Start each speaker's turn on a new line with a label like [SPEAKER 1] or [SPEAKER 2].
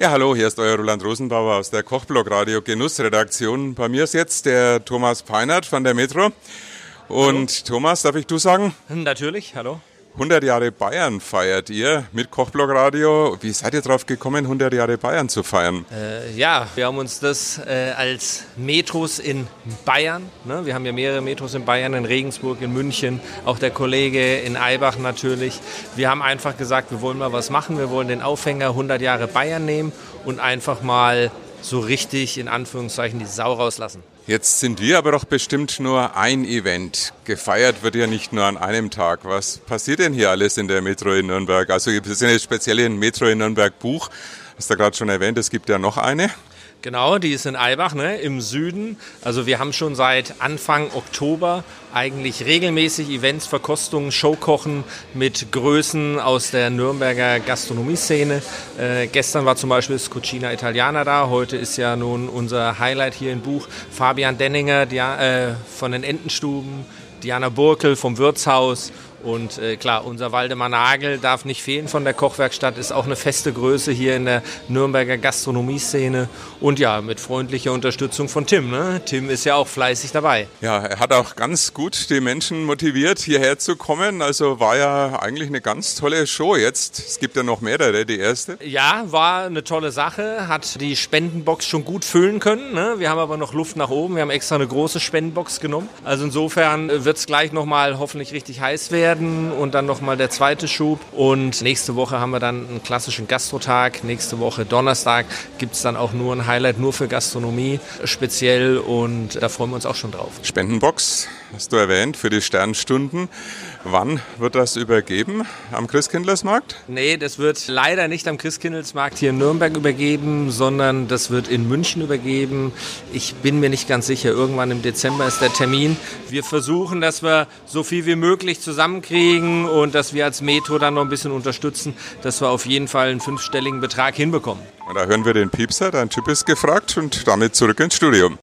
[SPEAKER 1] Ja, hallo, hier ist euer Roland Rosenbauer aus der Kochblog Radio Genussredaktion. Bei mir ist jetzt der Thomas Peinert von der Metro. Und hallo. Thomas, darf ich du sagen?
[SPEAKER 2] Natürlich, hallo.
[SPEAKER 1] 100 Jahre Bayern feiert ihr mit Kochblog Radio. Wie seid ihr drauf gekommen, 100 Jahre Bayern zu feiern?
[SPEAKER 2] Äh, ja, wir haben uns das äh, als Metros in Bayern, ne? wir haben ja mehrere Metros in Bayern, in Regensburg, in München, auch der Kollege in Eibach natürlich. Wir haben einfach gesagt, wir wollen mal was machen, wir wollen den Aufhänger 100 Jahre Bayern nehmen und einfach mal so richtig in Anführungszeichen die Sau rauslassen.
[SPEAKER 1] Jetzt sind wir aber doch bestimmt nur ein Event. Gefeiert wird ja nicht nur an einem Tag. Was passiert denn hier alles in der Metro in Nürnberg? Also es ist ja speziell ein Metro in Nürnberg Buch. Hast du gerade schon erwähnt, es gibt ja noch eine.
[SPEAKER 2] Genau, die ist in Eibach ne, im Süden. Also wir haben schon seit Anfang Oktober eigentlich regelmäßig Events, Verkostungen, Showkochen mit Größen aus der Nürnberger Gastronomieszene. Äh, gestern war zum Beispiel das Cucina Italiana da. Heute ist ja nun unser Highlight hier im Buch Fabian Denninger die, äh, von den Entenstuben, Diana Burkel vom Wirtshaus und äh, klar, unser Waldemar Nagel darf nicht fehlen von der Kochwerkstatt, ist auch eine feste Größe hier in der Nürnberger Gastronomieszene. Und ja, mit freundlicher Unterstützung von Tim. Ne? Tim ist ja auch fleißig dabei.
[SPEAKER 1] Ja, er hat auch ganz gut die Menschen motiviert, hierher zu kommen. Also war ja eigentlich eine ganz tolle Show jetzt. Es gibt ja noch mehrere, die erste.
[SPEAKER 2] Ja, war eine tolle Sache. Hat die Spendenbox schon gut füllen können. Ne? Wir haben aber noch Luft nach oben. Wir haben extra eine große Spendenbox genommen. Also insofern wird es gleich nochmal hoffentlich richtig heiß werden werden und dann nochmal der zweite Schub. Und nächste Woche haben wir dann einen klassischen Gastrotag. Nächste Woche Donnerstag gibt es dann auch nur ein Highlight nur für Gastronomie speziell und da freuen wir uns auch schon drauf.
[SPEAKER 1] Spendenbox hast du erwähnt für die Sternstunden. Wann wird das übergeben? Am Christkindlesmarkt?
[SPEAKER 2] Nee, das wird leider nicht am Christkindlesmarkt hier in Nürnberg übergeben, sondern das wird in München übergeben. Ich bin mir nicht ganz sicher, irgendwann im Dezember ist der Termin. Wir versuchen, dass wir so viel wie möglich zusammenkriegen und dass wir als Metro dann noch ein bisschen unterstützen, dass wir auf jeden Fall einen fünfstelligen Betrag hinbekommen.
[SPEAKER 1] Und da hören wir den Piepser, dein Typ ist gefragt und damit zurück ins Studium.